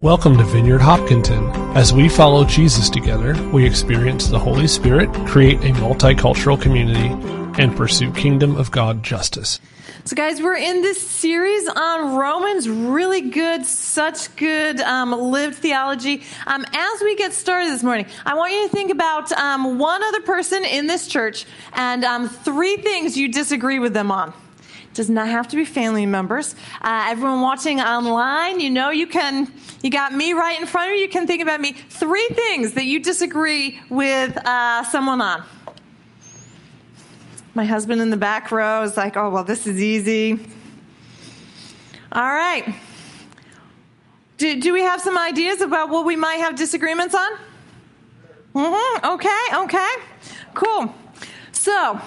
Welcome to Vineyard Hopkinton. As we follow Jesus together, we experience the Holy Spirit, create a multicultural community, and pursue kingdom of God justice. So, guys, we're in this series on Romans. Really good, such good um, lived theology. Um, as we get started this morning, I want you to think about um, one other person in this church and um, three things you disagree with them on does not have to be family members. Uh, everyone watching online, you know you can, you got me right in front of you. You can think about me. Three things that you disagree with uh, someone on. My husband in the back row is like, oh, well, this is easy. All right. Do, do we have some ideas about what we might have disagreements on? Mm-hmm. Okay, okay. Cool. So,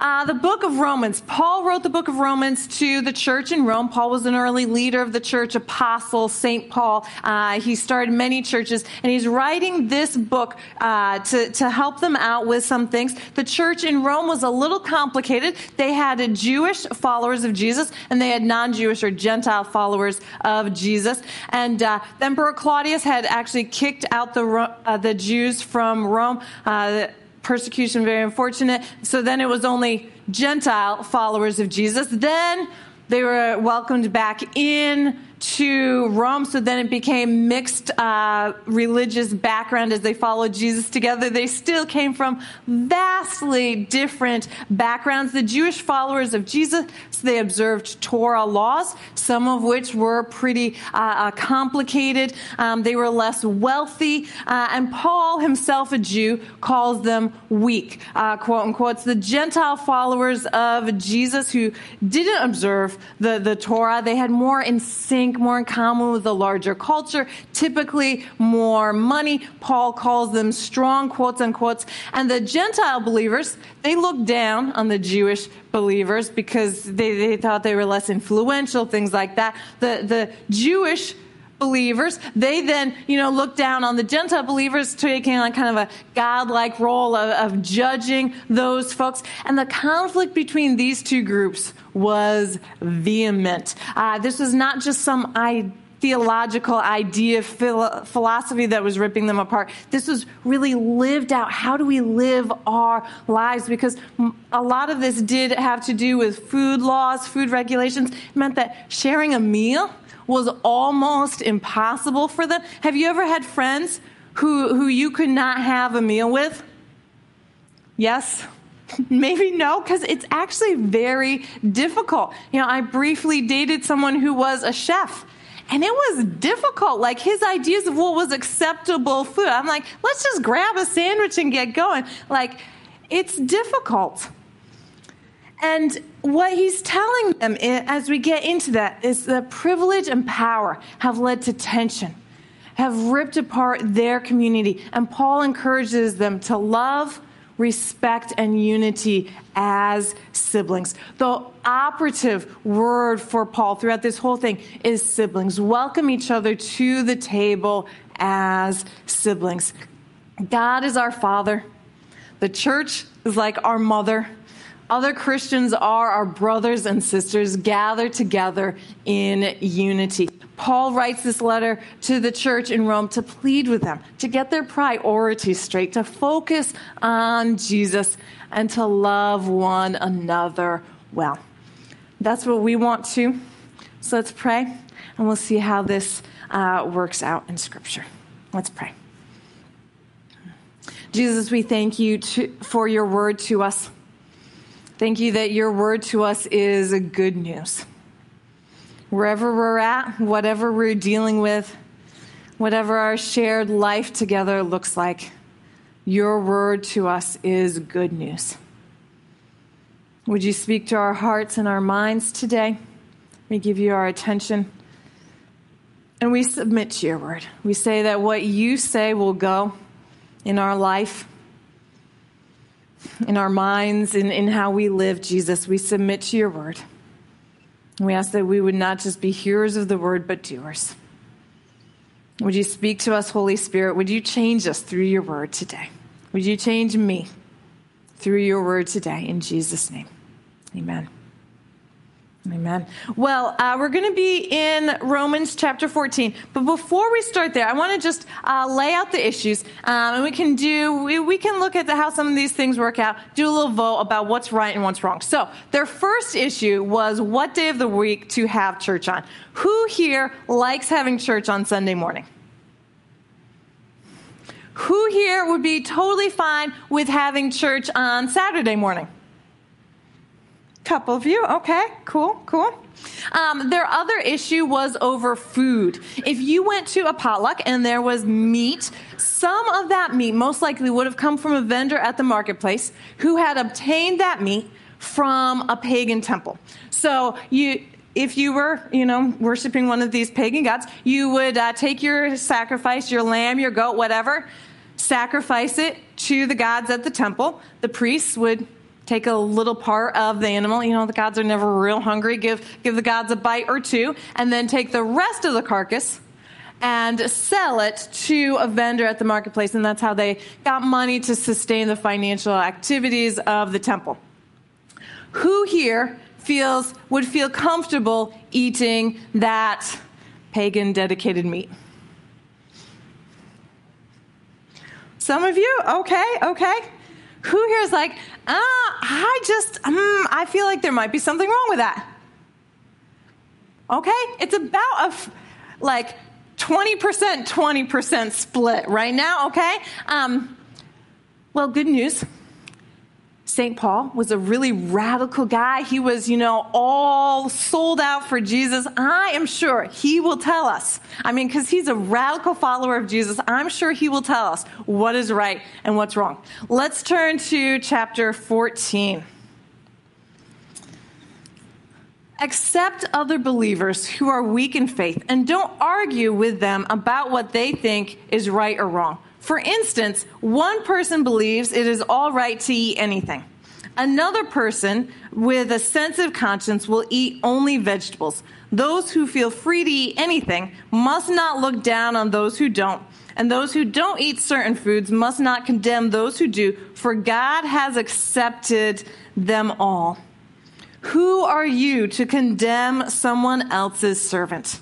uh, the book of Romans. Paul wrote the book of Romans to the church in Rome. Paul was an early leader of the church, apostle, St. Paul. Uh, he started many churches, and he's writing this book uh, to, to help them out with some things. The church in Rome was a little complicated. They had Jewish followers of Jesus, and they had non Jewish or Gentile followers of Jesus. And uh, Emperor Claudius had actually kicked out the, uh, the Jews from Rome. Persecution very unfortunate. So then it was only Gentile followers of Jesus. Then they were welcomed back in to Rome. So then it became mixed uh, religious background as they followed Jesus together. They still came from vastly different backgrounds. The Jewish followers of Jesus, they observed Torah laws, some of which were pretty uh, uh, complicated. Um, they were less wealthy. Uh, and Paul, himself a Jew, calls them weak, uh, quote unquote. The Gentile followers of Jesus who didn't observe the, the Torah. They had more in sync think more in common with the larger culture, typically more money. Paul calls them strong, quotes unquote. And the Gentile believers, they looked down on the Jewish believers because they, they thought they were less influential, things like that. The, the Jewish believers. They then, you know, look down on the Gentile believers, taking on kind of a godlike role of, of judging those folks. And the conflict between these two groups was vehement. Uh, this was not just some I, theological idea, philosophy that was ripping them apart. This was really lived out. How do we live our lives? Because a lot of this did have to do with food laws, food regulations. It meant that sharing a meal was almost impossible for them. Have you ever had friends who, who you could not have a meal with? Yes? Maybe no, because it's actually very difficult. You know, I briefly dated someone who was a chef. And it was difficult. Like his ideas of what was acceptable food. I'm like, let's just grab a sandwich and get going. Like, it's difficult. And what he's telling them as we get into that is that privilege and power have led to tension, have ripped apart their community. And Paul encourages them to love, respect, and unity as siblings. The operative word for Paul throughout this whole thing is siblings. Welcome each other to the table as siblings. God is our father. The church is like our mother. Other Christians are our brothers and sisters gathered together in unity. Paul writes this letter to the church in Rome to plead with them, to get their priorities straight, to focus on Jesus, and to love one another well. That's what we want to. So let's pray, and we'll see how this uh, works out in Scripture. Let's pray. Jesus, we thank you to, for your word to us. Thank you that your word to us is good news. Wherever we're at, whatever we're dealing with, whatever our shared life together looks like, your word to us is good news. Would you speak to our hearts and our minds today? We give you our attention. And we submit to your word. We say that what you say will go in our life in our minds, in, in how we live, Jesus, we submit to your word. We ask that we would not just be hearers of the word, but doers. Would you speak to us, Holy Spirit? Would you change us through your word today? Would you change me through your word today? In Jesus' name, amen. Amen. Well, uh, we're going to be in Romans chapter 14. But before we start there, I want to just uh, lay out the issues. Um, and we can do, we, we can look at the, how some of these things work out, do a little vote about what's right and what's wrong. So, their first issue was what day of the week to have church on. Who here likes having church on Sunday morning? Who here would be totally fine with having church on Saturday morning? Couple of you. Okay, cool, cool. Um, their other issue was over food. If you went to a potluck and there was meat, some of that meat most likely would have come from a vendor at the marketplace who had obtained that meat from a pagan temple. So you, if you were, you know, worshiping one of these pagan gods, you would uh, take your sacrifice, your lamb, your goat, whatever, sacrifice it to the gods at the temple. The priests would take a little part of the animal. You know, the gods are never real hungry. Give, give the gods a bite or two, and then take the rest of the carcass and sell it to a vendor at the marketplace. And that's how they got money to sustain the financial activities of the temple. Who here feels, would feel comfortable eating that pagan dedicated meat? Some of you? Okay, okay. Who here is like, ah, I just, um, I feel like there might be something wrong with that. Okay? It's about a, f- like, 20%, 20% split right now, okay? Um, well, good news. St. Paul was a really radical guy. He was, you know, all sold out for Jesus. I am sure he will tell us. I mean, because he's a radical follower of Jesus, I'm sure he will tell us what is right and what's wrong. Let's turn to chapter 14. Accept other believers who are weak in faith and don't argue with them about what they think is right or wrong. For instance, one person believes it is all right to eat anything. Another person with a sensitive conscience will eat only vegetables. Those who feel free to eat anything must not look down on those who don't. And those who don't eat certain foods must not condemn those who do, for God has accepted them all. Who are you to condemn someone else's servant?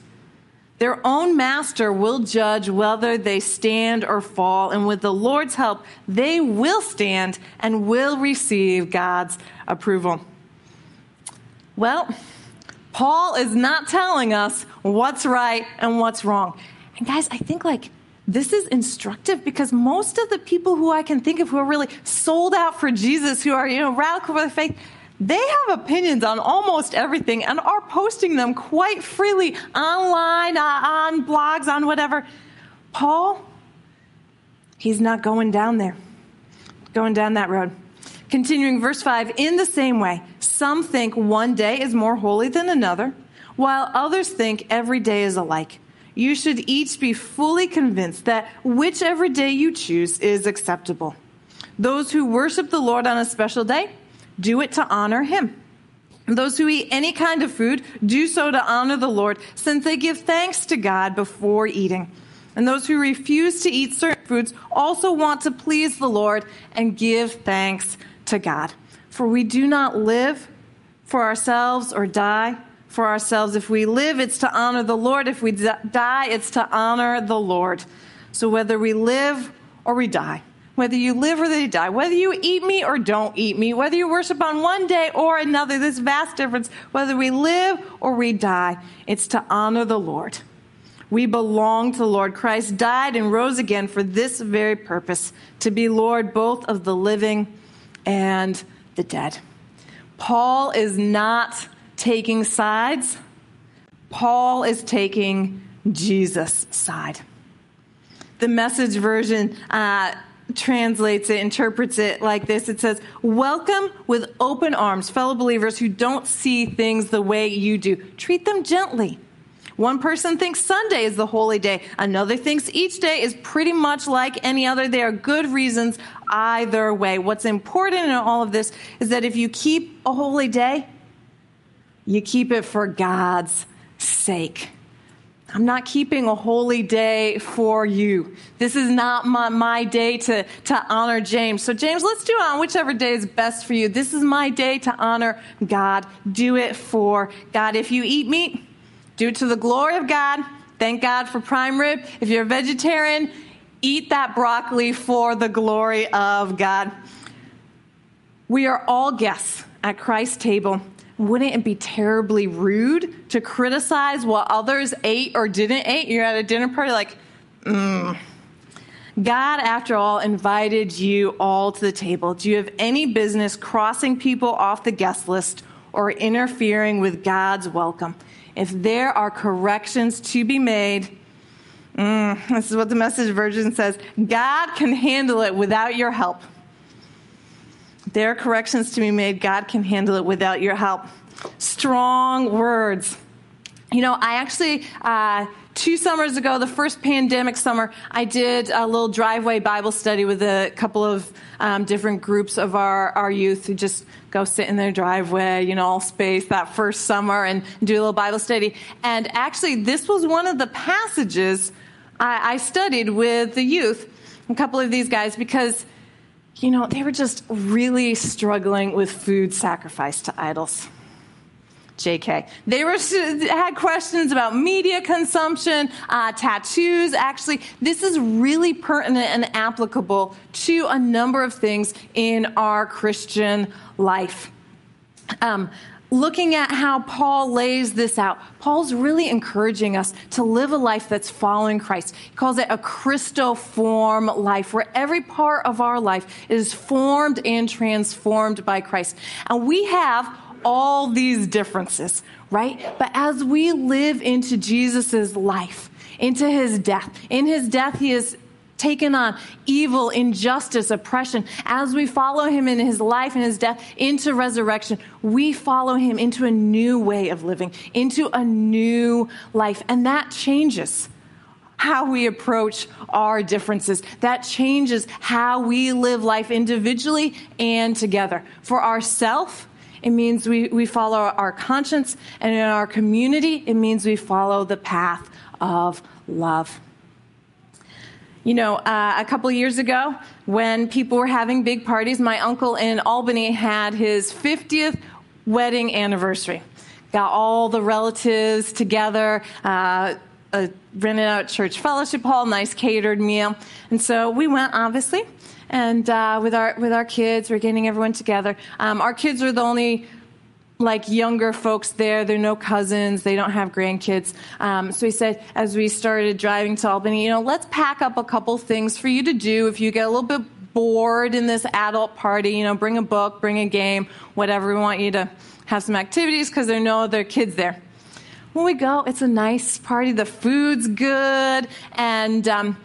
Their own master will judge whether they stand or fall, and with the Lord's help, they will stand and will receive God's approval. Well, Paul is not telling us what's right and what's wrong. And guys, I think like this is instructive because most of the people who I can think of who are really sold out for Jesus, who are, you know, radical for the faith, they have opinions on almost everything and are posting them quite freely online, uh, on blogs, on whatever. Paul, he's not going down there, going down that road. Continuing verse 5 In the same way, some think one day is more holy than another, while others think every day is alike. You should each be fully convinced that whichever day you choose is acceptable. Those who worship the Lord on a special day, do it to honor him. Those who eat any kind of food do so to honor the Lord, since they give thanks to God before eating. And those who refuse to eat certain foods also want to please the Lord and give thanks to God. For we do not live for ourselves or die for ourselves. If we live, it's to honor the Lord. If we die, it's to honor the Lord. So whether we live or we die, whether you live or they die, whether you eat me or don't eat me, whether you worship on one day or another, this vast difference, whether we live or we die, it's to honor the Lord. We belong to the Lord. Christ died and rose again for this very purpose to be Lord both of the living and the dead. Paul is not taking sides, Paul is taking Jesus' side. The message version uh, translates it, interprets it like this. It says, Welcome with open arms, fellow believers who don't see things the way you do. Treat them gently. One person thinks Sunday is the holy day. Another thinks each day is pretty much like any other. There are good reasons either way. What's important in all of this is that if you keep a holy day, you keep it for God's sake. I'm not keeping a holy day for you. This is not my, my day to, to honor James. So, James, let's do it on whichever day is best for you. This is my day to honor God. Do it for God. If you eat meat, do it to the glory of God. Thank God for prime rib. If you're a vegetarian, eat that broccoli for the glory of God. We are all guests at Christ's table wouldn't it be terribly rude to criticize what others ate or didn't eat? You're at a dinner party, like, mm. God, after all, invited you all to the table. Do you have any business crossing people off the guest list or interfering with God's welcome? If there are corrections to be made, mm, this is what the message version says God can handle it without your help. There are corrections to be made. God can handle it without your help. Strong words. You know, I actually, uh, two summers ago, the first pandemic summer, I did a little driveway Bible study with a couple of um, different groups of our, our youth who just go sit in their driveway, you know, all space that first summer and do a little Bible study. And actually, this was one of the passages I, I studied with the youth, a couple of these guys, because you know, they were just really struggling with food sacrificed to idols. JK. They were had questions about media consumption, uh, tattoos. Actually, this is really pertinent and applicable to a number of things in our Christian life. Um, looking at how Paul lays this out, Paul's really encouraging us to live a life that's following Christ. He calls it a Christoform life, where every part of our life is formed and transformed by Christ. And we have all these differences, right? But as we live into Jesus' life, into his death, in his death, he is taken on evil, injustice, oppression. As we follow him in his life and his death into resurrection, we follow him into a new way of living, into a new life. And that changes how we approach our differences. That changes how we live life individually and together. For ourselves, it means we, we follow our conscience, and in our community, it means we follow the path of love. You know, uh, a couple years ago, when people were having big parties, my uncle in Albany had his 50th wedding anniversary. Got all the relatives together, uh, uh, rented out church fellowship hall, nice catered meal. And so we went, obviously, and uh, with our with our kids, we're getting everyone together. Um, our kids are the only like younger folks there. They're no cousins. They don't have grandkids. Um, so he said, as we started driving to Albany, you know, let's pack up a couple things for you to do if you get a little bit bored in this adult party. You know, bring a book, bring a game, whatever. We want you to have some activities because there are no other kids there. When we go, it's a nice party. The food's good, and um,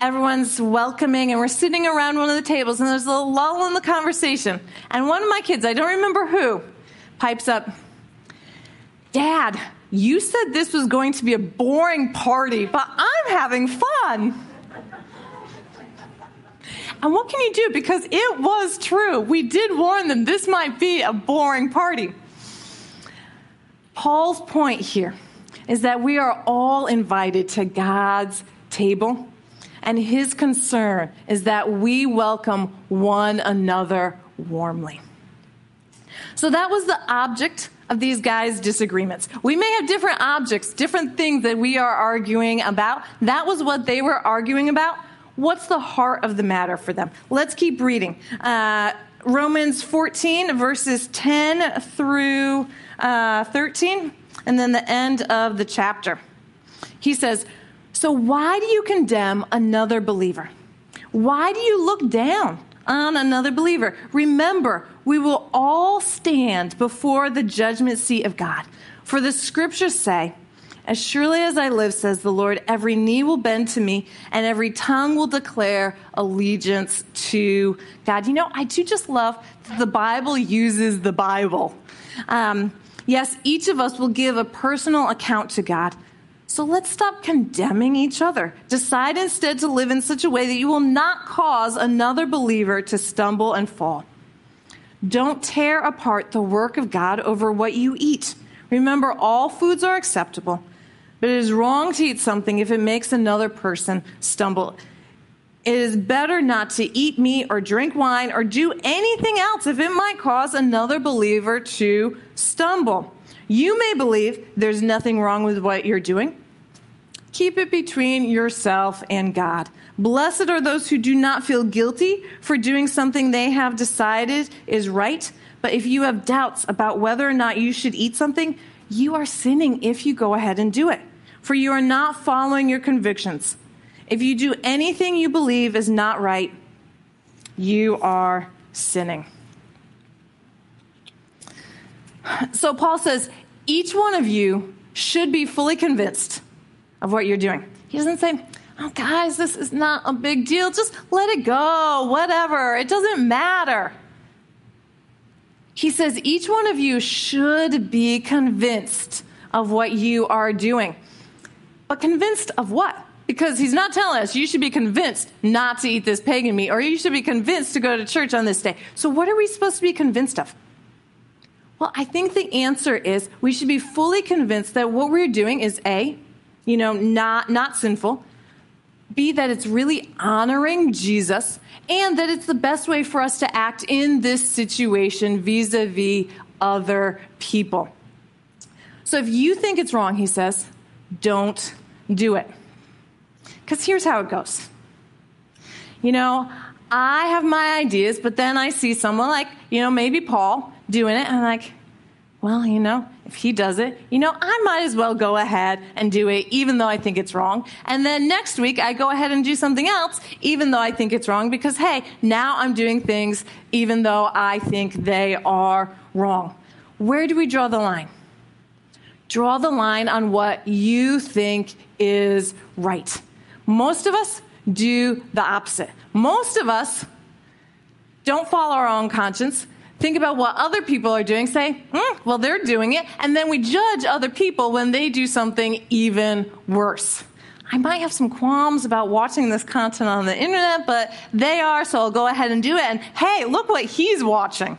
everyone's welcoming, and we're sitting around one of the tables, and there's a lull in the conversation. And one of my kids, I don't remember who, pipes up, Dad, you said this was going to be a boring party, but I'm having fun. And what can you do? Because it was true. We did warn them this might be a boring party. Paul's point here is that we are all invited to God's table, and his concern is that we welcome one another warmly. So that was the object of these guys' disagreements. We may have different objects, different things that we are arguing about. That was what they were arguing about. What's the heart of the matter for them? Let's keep reading. Uh, Romans 14, verses 10 through uh, 13, and then the end of the chapter. He says, So why do you condemn another believer? Why do you look down on another believer? Remember, we will all stand before the judgment seat of God. For the scriptures say, As surely as I live, says the Lord, every knee will bend to me, and every tongue will declare allegiance to God. You know, I do just love that the Bible uses the Bible. Um, yes, each of us will give a personal account to God. So let's stop condemning each other. Decide instead to live in such a way that you will not cause another believer to stumble and fall. Don't tear apart the work of God over what you eat. Remember, all foods are acceptable, But it is wrong to eat something if it makes another person stumble. It is better not to eat meat or drink wine or do anything else if it might cause another believer to stumble. You may believe there's nothing wrong with what you're doing. Keep it between yourself and God. Blessed are those who do not feel guilty for doing something they have decided is right. But if you have doubts about whether or not you should eat something, you are sinning if you go ahead and do it. For you are not following your convictions. If you do anything you believe is not right, you are sinning. So Paul says, each one of you should be fully convinced of what you're doing. He doesn't say, oh, guys, this is not a big deal. Just let it go, whatever. It doesn't matter. He says, each one of you should be convinced of what you are doing. But convinced of what? Because he's not telling us you should be convinced not to eat this pagan meat or you should be convinced to go to church on this day. So, what are we supposed to be convinced of? Well, I think the answer is we should be fully convinced that what we're doing is A, you know, not, not sinful, B, that it's really honoring Jesus, and that it's the best way for us to act in this situation vis a vis other people. So if you think it's wrong, he says, don't do it. Because here's how it goes. You know, I have my ideas, but then I see someone like, you know, maybe Paul doing it, and I'm like, well, you know, if he does it, you know, I might as well go ahead and do it, even though I think it's wrong. And then next week, I go ahead and do something else, even though I think it's wrong, because hey, now I'm doing things even though I think they are wrong. Where do we draw the line? Draw the line on what you think is right. Most of us do the opposite. Most of us don't follow our own conscience. Think about what other people are doing, say, hmm, well, they're doing it, and then we judge other people when they do something even worse. I might have some qualms about watching this content on the internet, but they are, so I'll go ahead and do it. And hey, look what he's watching.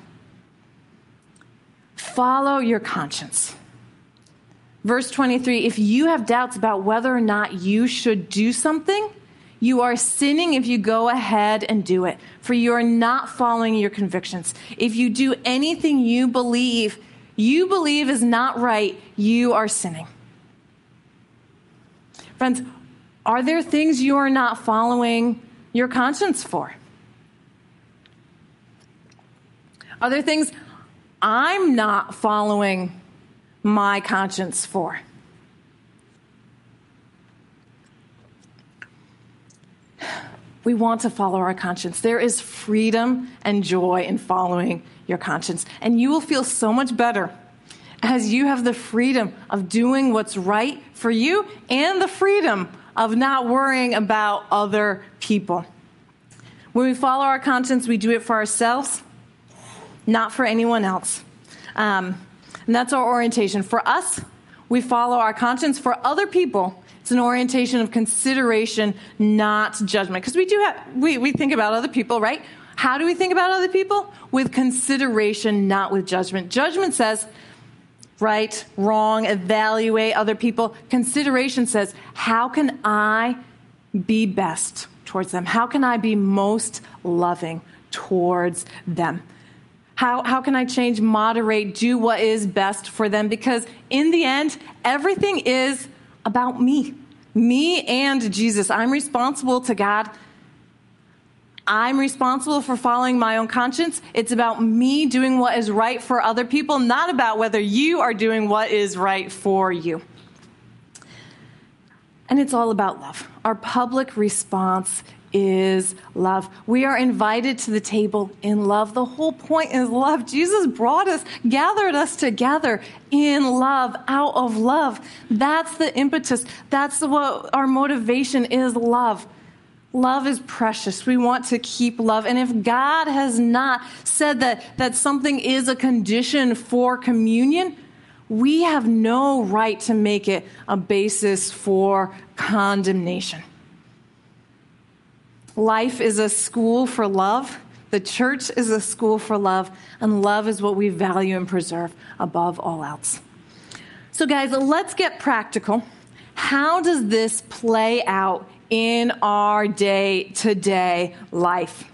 Follow your conscience. Verse 23 if you have doubts about whether or not you should do something, you are sinning if you go ahead and do it, for you are not following your convictions. If you do anything you believe, you believe is not right, you are sinning. Friends, are there things you are not following your conscience for? Are there things I'm not following my conscience for? We want to follow our conscience. There is freedom and joy in following your conscience. And you will feel so much better as you have the freedom of doing what's right for you and the freedom of not worrying about other people. When we follow our conscience, we do it for ourselves, not for anyone else. Um, and that's our orientation. For us, we follow our conscience. For other people, it's an orientation of consideration, not judgment. Because we do have, we, we think about other people, right? How do we think about other people? With consideration, not with judgment. Judgment says, right, wrong, evaluate other people. Consideration says, how can I be best towards them? How can I be most loving towards them? How, how can I change, moderate, do what is best for them? Because in the end, everything is about me, me and Jesus. I'm responsible to God. I'm responsible for following my own conscience. It's about me doing what is right for other people, not about whether you are doing what is right for you. And it's all about love. Our public response is love. We are invited to the table in love. The whole point is love. Jesus brought us, gathered us together in love, out of love. That's the impetus. That's what our motivation is love. Love is precious. We want to keep love. And if God has not said that, that something is a condition for communion, we have no right to make it a basis for condemnation. Life is a school for love. The church is a school for love, and love is what we value and preserve above all else. So, guys, let's get practical how does this play out in our day to day life?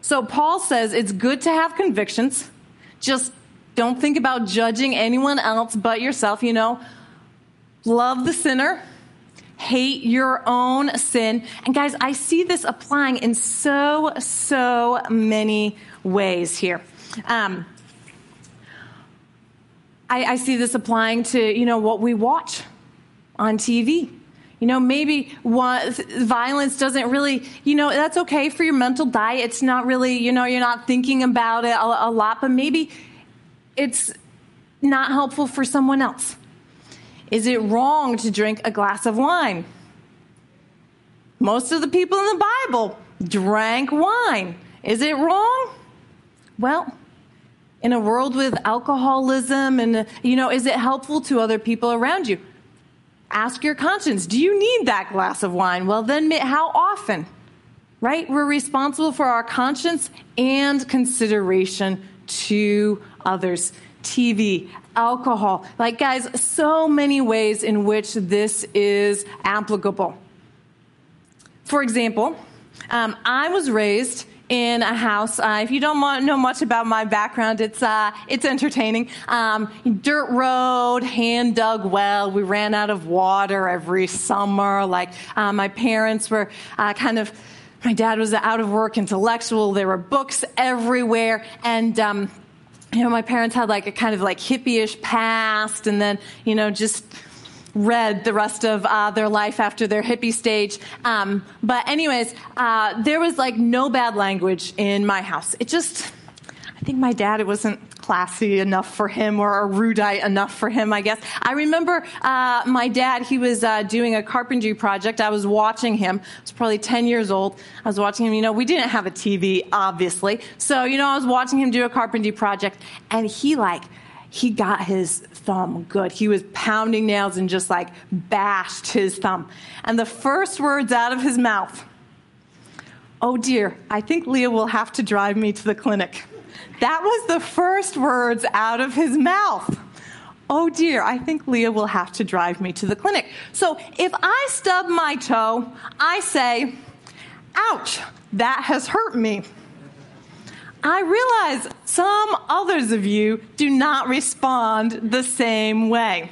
So, Paul says it's good to have convictions. Just don't think about judging anyone else but yourself. You know, love the sinner, hate your own sin. And, guys, I see this applying in so, so many ways here. Um, I, I see this applying to, you know, what we watch on TV. You know, maybe violence doesn't really, you know, that's okay for your mental diet. It's not really, you know, you're not thinking about it a, a lot, but maybe it's not helpful for someone else. Is it wrong to drink a glass of wine? Most of the people in the Bible drank wine. Is it wrong? Well, in a world with alcoholism and, you know, is it helpful to other people around you? Ask your conscience do you need that glass of wine? Well, then, how often? Right? We're responsible for our conscience and consideration to others. TV, alcohol. Like, guys, so many ways in which this is applicable. For example, um, I was raised in a house. Uh, if you don't know much about my background, it's uh, it's entertaining. Um, dirt road, hand dug well. We ran out of water every summer. Like uh, my parents were uh, kind of. My dad was an out of work, intellectual. There were books everywhere, and. Um, you know, my parents had like a kind of like hippie-ish past, and then, you know, just read the rest of uh, their life after their hippie stage. Um, but, anyways, uh, there was like no bad language in my house. It just, think my dad, it wasn't classy enough for him or erudite enough for him, I guess. I remember uh, my dad, he was uh, doing a carpentry project. I was watching him. I was probably 10 years old. I was watching him. You know, we didn't have a TV, obviously. So, you know, I was watching him do a carpentry project, and he, like, he got his thumb good. He was pounding nails and just like bashed his thumb. And the first words out of his mouth, oh dear, I think Leah will have to drive me to the clinic. That was the first words out of his mouth. Oh dear, I think Leah will have to drive me to the clinic. So if I stub my toe, I say, ouch, that has hurt me. I realize some others of you do not respond the same way.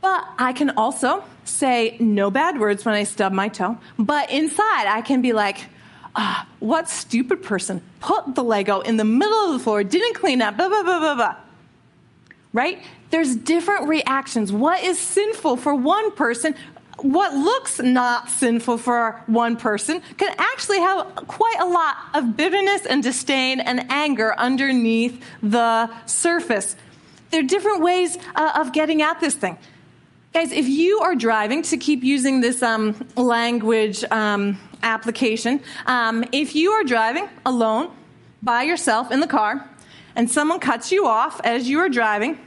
But I can also say no bad words when I stub my toe, but inside I can be like, ah, what stupid person put the Lego in the middle of the floor, didn't clean up, blah, blah, blah, blah, blah. Right? There's different reactions. What is sinful for one person what looks not sinful for one person can actually have quite a lot of bitterness and disdain and anger underneath the surface. There are different ways uh, of getting at this thing. Guys, if you are driving, to keep using this um, language um, application, um, if you are driving alone by yourself in the car and someone cuts you off as you are driving,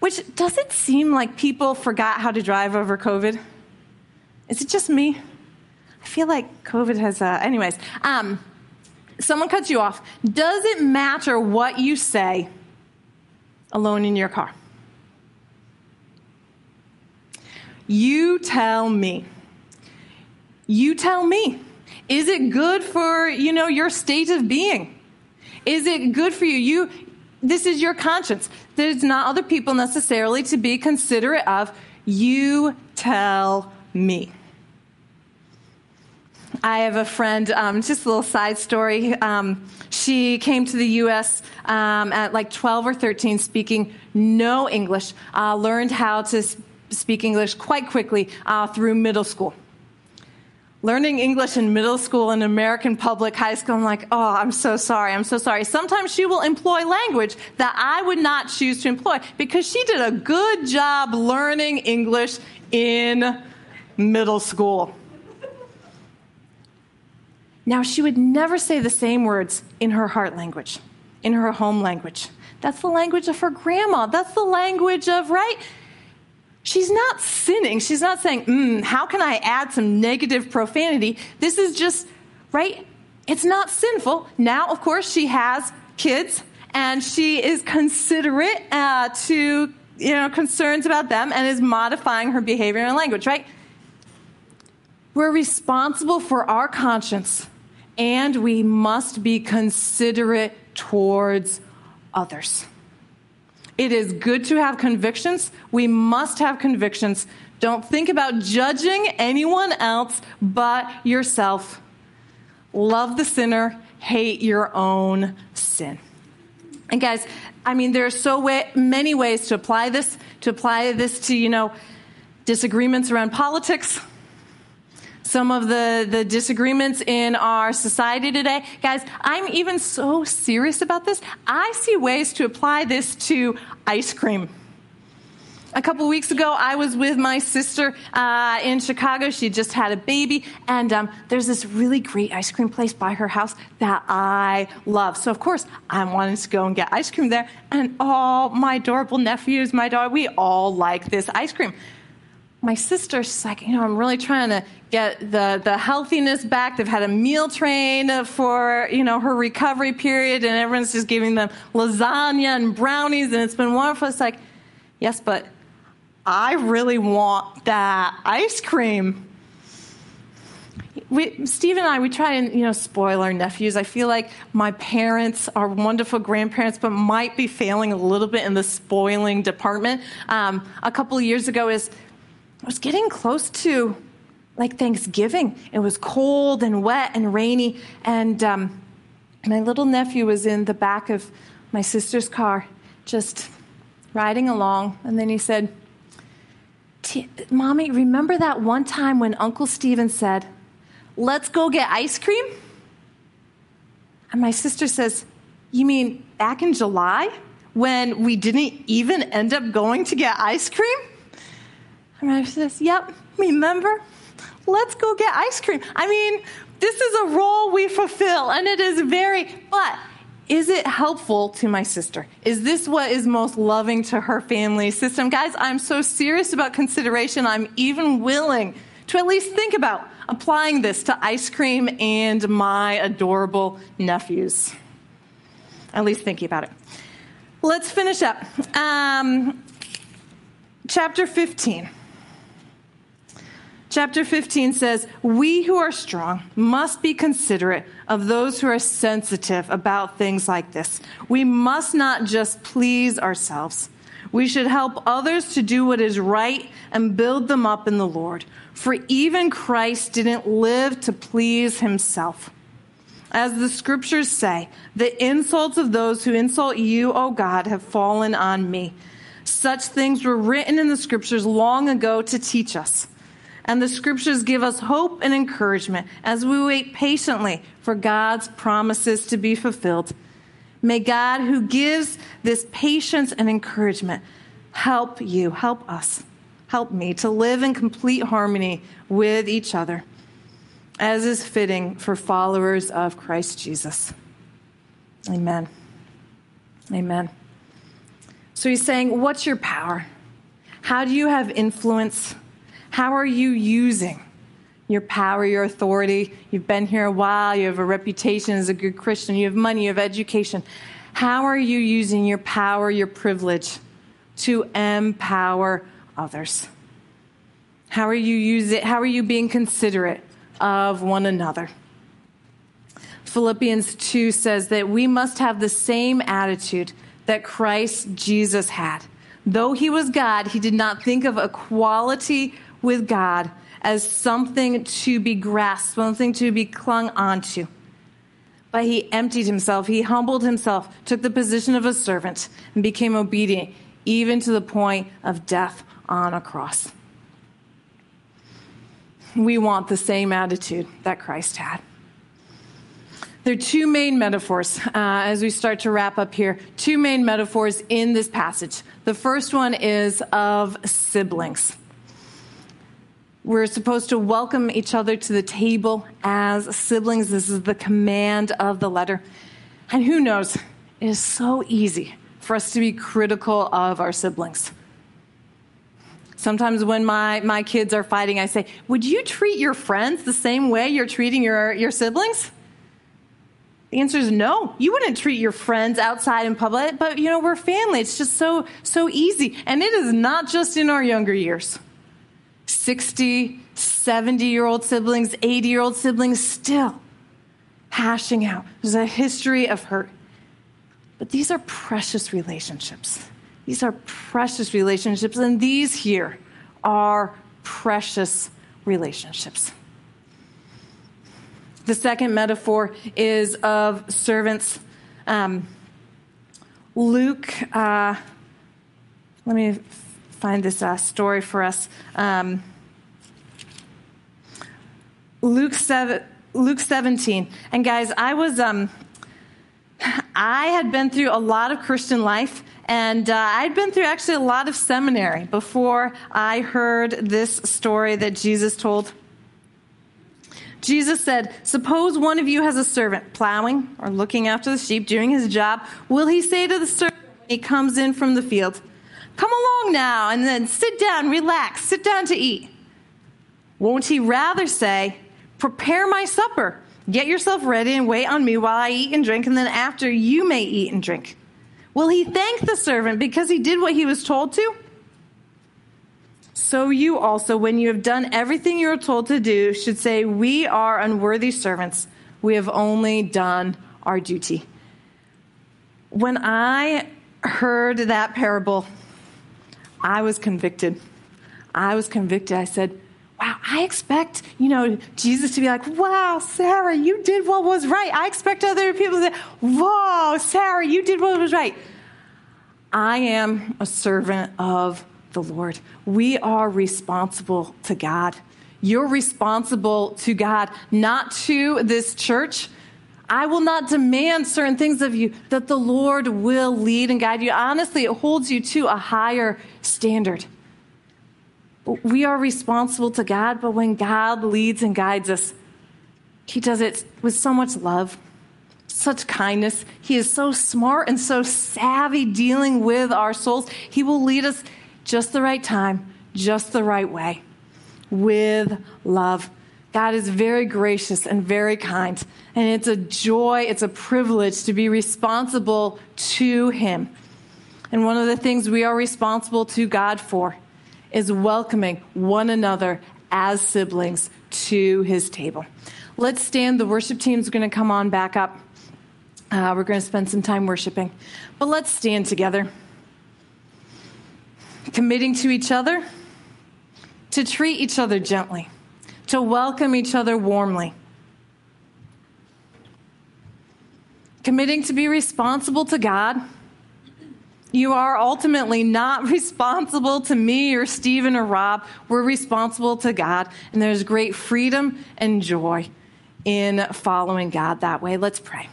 which does it seem like people forgot how to drive over COVID? Is it just me? I feel like COVID has, uh, anyways. Um, someone cuts you off. Does it matter what you say alone in your car? You tell me. You tell me. Is it good for, you know, your state of being? Is it good for you? You this is your conscience. There's not other people necessarily to be considerate of. You tell me. I have a friend, um, just a little side story. Um, she came to the U.S. Um, at like 12 or 13, speaking no English, uh, learned how to speak English quite quickly uh, through middle school. Learning English in middle school in American public high school, I'm like, oh, I'm so sorry, I'm so sorry. Sometimes she will employ language that I would not choose to employ because she did a good job learning English in middle school. Now, she would never say the same words in her heart language, in her home language. That's the language of her grandma. That's the language of, right? She's not sinning. She's not saying, mm, how can I add some negative profanity? This is just, right? It's not sinful. Now, of course, she has kids and she is considerate uh, to you know, concerns about them and is modifying her behavior and language, right? We're responsible for our conscience and we must be considerate towards others. It is good to have convictions. We must have convictions. Don't think about judging anyone else but yourself. Love the sinner, hate your own sin. And guys, I mean, there are so way, many ways to apply this, to apply this to, you know, disagreements around politics, some of the, the disagreements in our society today. Guys, I'm even so serious about this. I see ways to apply this to ice cream. A couple weeks ago, I was with my sister uh, in Chicago. She just had a baby, and um, there's this really great ice cream place by her house that I love. So, of course, I wanted to go and get ice cream there. And all my adorable nephews, my daughter, we all like this ice cream. My sister, she's like, you know, I'm really trying to get the, the healthiness back. They've had a meal train for, you know, her recovery period, and everyone's just giving them lasagna and brownies, and it's been wonderful. It's like, yes, but I really want that ice cream. We, Steve and I, we try and you know spoil our nephews. I feel like my parents are wonderful grandparents, but might be failing a little bit in the spoiling department. Um, a couple of years ago, is I was getting close to like Thanksgiving. It was cold and wet and rainy, and um, my little nephew was in the back of my sister's car, just riding along, and then he said Mommy, remember that one time when Uncle Steven said, Let's go get ice cream? And my sister says, You mean back in July when we didn't even end up going to get ice cream? And my sister says, Yep, remember? Let's go get ice cream. I mean, this is a role we fulfill, and it is very, but is it helpful to my sister? Is this what is most loving to her family system? Guys, I'm so serious about consideration, I'm even willing to at least think about applying this to ice cream and my adorable nephews. At least thinking about it. Let's finish up. Um, chapter 15. Chapter 15 says, We who are strong must be considerate of those who are sensitive about things like this. We must not just please ourselves. We should help others to do what is right and build them up in the Lord. For even Christ didn't live to please himself. As the scriptures say, the insults of those who insult you, O God, have fallen on me. Such things were written in the scriptures long ago to teach us and the scriptures give us hope and encouragement as we wait patiently for God's promises to be fulfilled. May God, who gives this patience and encouragement, help you, help us, help me to live in complete harmony with each other, as is fitting for followers of Christ Jesus. Amen. Amen. So he's saying, What's your power? How do you have influence? How are you using your power, your authority? You've been here a while, you have a reputation as a good Christian, you have money, you have education. How are you using your power, your privilege to empower others? How are you using how are you being considerate of one another? Philippians 2 says that we must have the same attitude that Christ Jesus had. Though he was God, he did not think of equality with God as something to be grasped, something to be clung onto. But he emptied himself, he humbled himself, took the position of a servant, and became obedient, even to the point of death on a cross. We want the same attitude that Christ had. There are two main metaphors uh, as we start to wrap up here. Two main metaphors in this passage. The first one is of siblings. We're supposed to welcome each other to the table as siblings. This is the command of the letter. And who knows, it is so easy for us to be critical of our siblings. Sometimes when my, my kids are fighting, I say, Would you treat your friends the same way you're treating your, your siblings? The answer is no. You wouldn't treat your friends outside in public, but you know, we're family. It's just so, so easy. And it is not just in our younger years. 60, 70 year old siblings, 80 year old siblings still hashing out. There's a history of hurt. But these are precious relationships. These are precious relationships, and these here are precious relationships. The second metaphor is of servants. Um, Luke, uh, let me find this uh, story for us. Um, Luke, seven, Luke 17. And guys, I was, um, I had been through a lot of Christian life, and uh, I'd been through actually a lot of seminary before I heard this story that Jesus told. Jesus said, Suppose one of you has a servant plowing or looking after the sheep, doing his job. Will he say to the servant when he comes in from the field, Come along now, and then sit down, relax, sit down to eat? Won't he rather say, Prepare my supper, get yourself ready, and wait on me while I eat and drink, and then after you may eat and drink? Will he thank the servant because he did what he was told to? So you also, when you have done everything you are told to do, should say, We are unworthy servants. We have only done our duty. When I heard that parable, I was convicted. I was convicted. I said, Wow, I expect, you know, Jesus to be like, Wow, Sarah, you did what was right. I expect other people to say, Whoa, Sarah, you did what was right. I am a servant of the Lord. We are responsible to God. You're responsible to God, not to this church. I will not demand certain things of you that the Lord will lead and guide you. Honestly, it holds you to a higher standard. We are responsible to God, but when God leads and guides us, He does it with so much love, such kindness. He is so smart and so savvy dealing with our souls. He will lead us just the right time, just the right way, with love. God is very gracious and very kind. And it's a joy, it's a privilege to be responsible to Him. And one of the things we are responsible to God for is welcoming one another as siblings to His table. Let's stand. The worship team is going to come on back up. Uh, we're going to spend some time worshiping. But let's stand together committing to each other, to treat each other gently, to welcome each other warmly, committing to be responsible to God. You are ultimately not responsible to me or Stephen or Rob. We're responsible to God, and there's great freedom and joy in following God that way. Let's pray.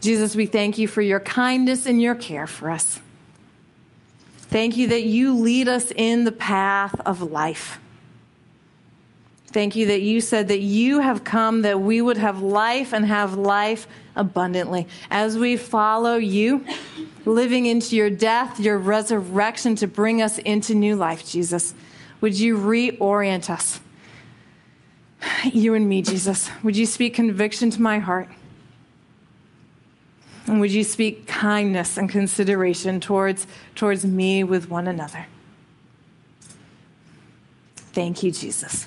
Jesus, we thank you for your kindness and your care for us. Thank you that you lead us in the path of life. Thank you that you said that you have come that we would have life and have life abundantly. As we follow you, living into your death, your resurrection to bring us into new life, Jesus, would you reorient us? You and me, Jesus. Would you speak conviction to my heart? And would you speak kindness and consideration towards, towards me with one another? Thank you, Jesus.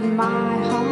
To me. Great